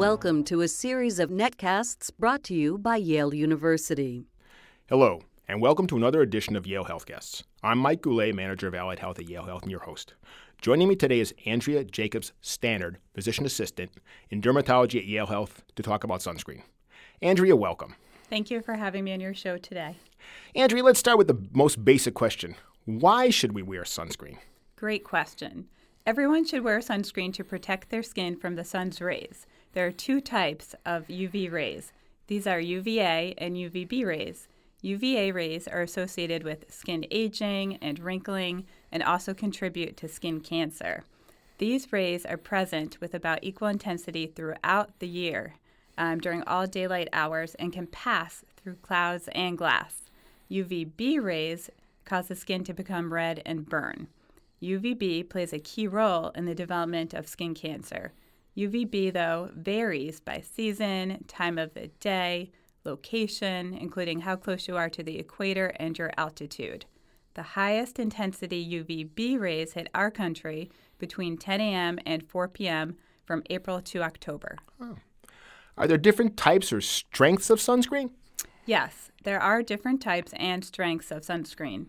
Welcome to a series of netcasts brought to you by Yale University. Hello, and welcome to another edition of Yale Healthcasts. I'm Mike Goulet, manager of Allied Health at Yale Health, and your host. Joining me today is Andrea Jacobs Stannard, physician assistant in dermatology at Yale Health, to talk about sunscreen. Andrea, welcome. Thank you for having me on your show today. Andrea, let's start with the most basic question Why should we wear sunscreen? Great question. Everyone should wear sunscreen to protect their skin from the sun's rays. There are two types of UV rays. These are UVA and UVB rays. UVA rays are associated with skin aging and wrinkling and also contribute to skin cancer. These rays are present with about equal intensity throughout the year um, during all daylight hours and can pass through clouds and glass. UVB rays cause the skin to become red and burn. UVB plays a key role in the development of skin cancer. UVB, though, varies by season, time of the day, location, including how close you are to the equator and your altitude. The highest intensity UVB rays hit our country between 10 a.m. and 4 p.m. from April to October. Oh. Are there different types or strengths of sunscreen? Yes, there are different types and strengths of sunscreen.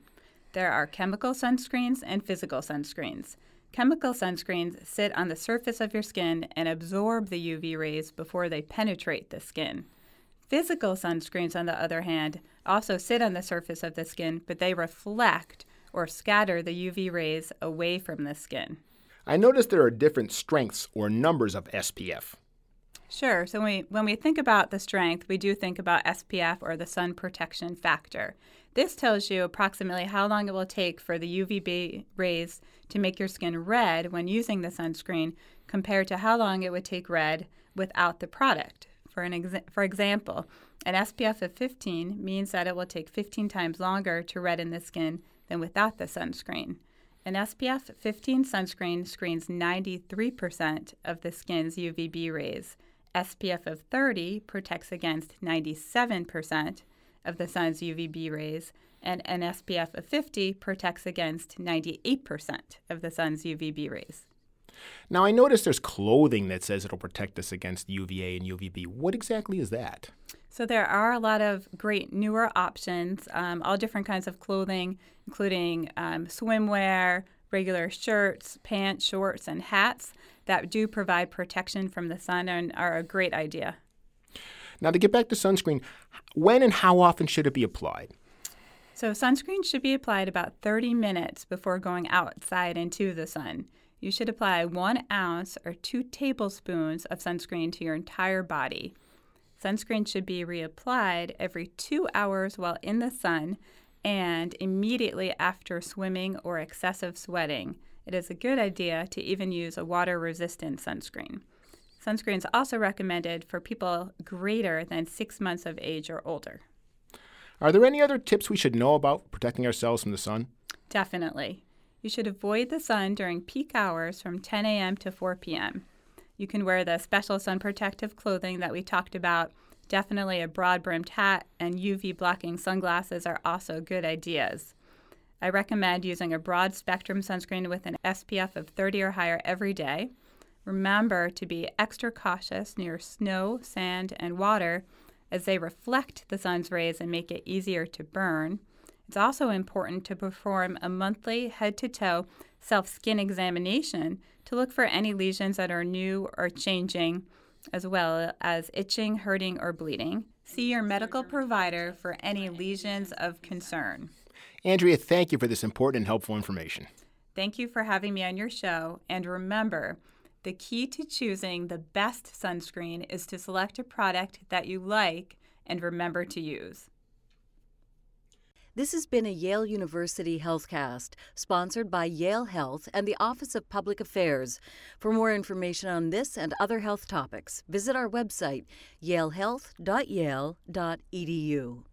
There are chemical sunscreens and physical sunscreens. Chemical sunscreens sit on the surface of your skin and absorb the UV rays before they penetrate the skin. Physical sunscreens, on the other hand, also sit on the surface of the skin, but they reflect or scatter the UV rays away from the skin. I noticed there are different strengths or numbers of SPF. Sure. So when we, when we think about the strength, we do think about SPF or the sun protection factor. This tells you approximately how long it will take for the UVB rays to make your skin red when using the sunscreen compared to how long it would take red without the product. For, an exa- for example, an SPF of 15 means that it will take 15 times longer to redden the skin than without the sunscreen. An SPF 15 sunscreen screens 93% of the skin's UVB rays. SPF of 30 protects against 97% of the sun's UVB rays, and an SPF of 50 protects against 98% of the sun's UVB rays. Now, I noticed there's clothing that says it'll protect us against UVA and UVB. What exactly is that? So, there are a lot of great newer options, um, all different kinds of clothing, including um, swimwear, regular shirts, pants, shorts, and hats that do provide protection from the sun and are a great idea. Now, to get back to sunscreen, when and how often should it be applied? So, sunscreen should be applied about 30 minutes before going outside into the sun. You should apply one ounce or two tablespoons of sunscreen to your entire body. Sunscreen should be reapplied every two hours while in the sun and immediately after swimming or excessive sweating. It is a good idea to even use a water resistant sunscreen. Sunscreen is also recommended for people greater than six months of age or older. Are there any other tips we should know about protecting ourselves from the sun? Definitely. You should avoid the sun during peak hours from 10 a.m. to 4 p.m. You can wear the special sun protective clothing that we talked about. Definitely a broad brimmed hat and UV blocking sunglasses are also good ideas. I recommend using a broad spectrum sunscreen with an SPF of 30 or higher every day. Remember to be extra cautious near snow, sand, and water as they reflect the sun's rays and make it easier to burn. It's also important to perform a monthly head to toe self skin examination to look for any lesions that are new or changing, as well as itching, hurting, or bleeding. See your medical provider for any lesions of concern. Andrea, thank you for this important and helpful information. Thank you for having me on your show. And remember, the key to choosing the best sunscreen is to select a product that you like and remember to use. This has been a Yale University Healthcast, sponsored by Yale Health and the Office of Public Affairs. For more information on this and other health topics, visit our website, yalehealth.yale.edu.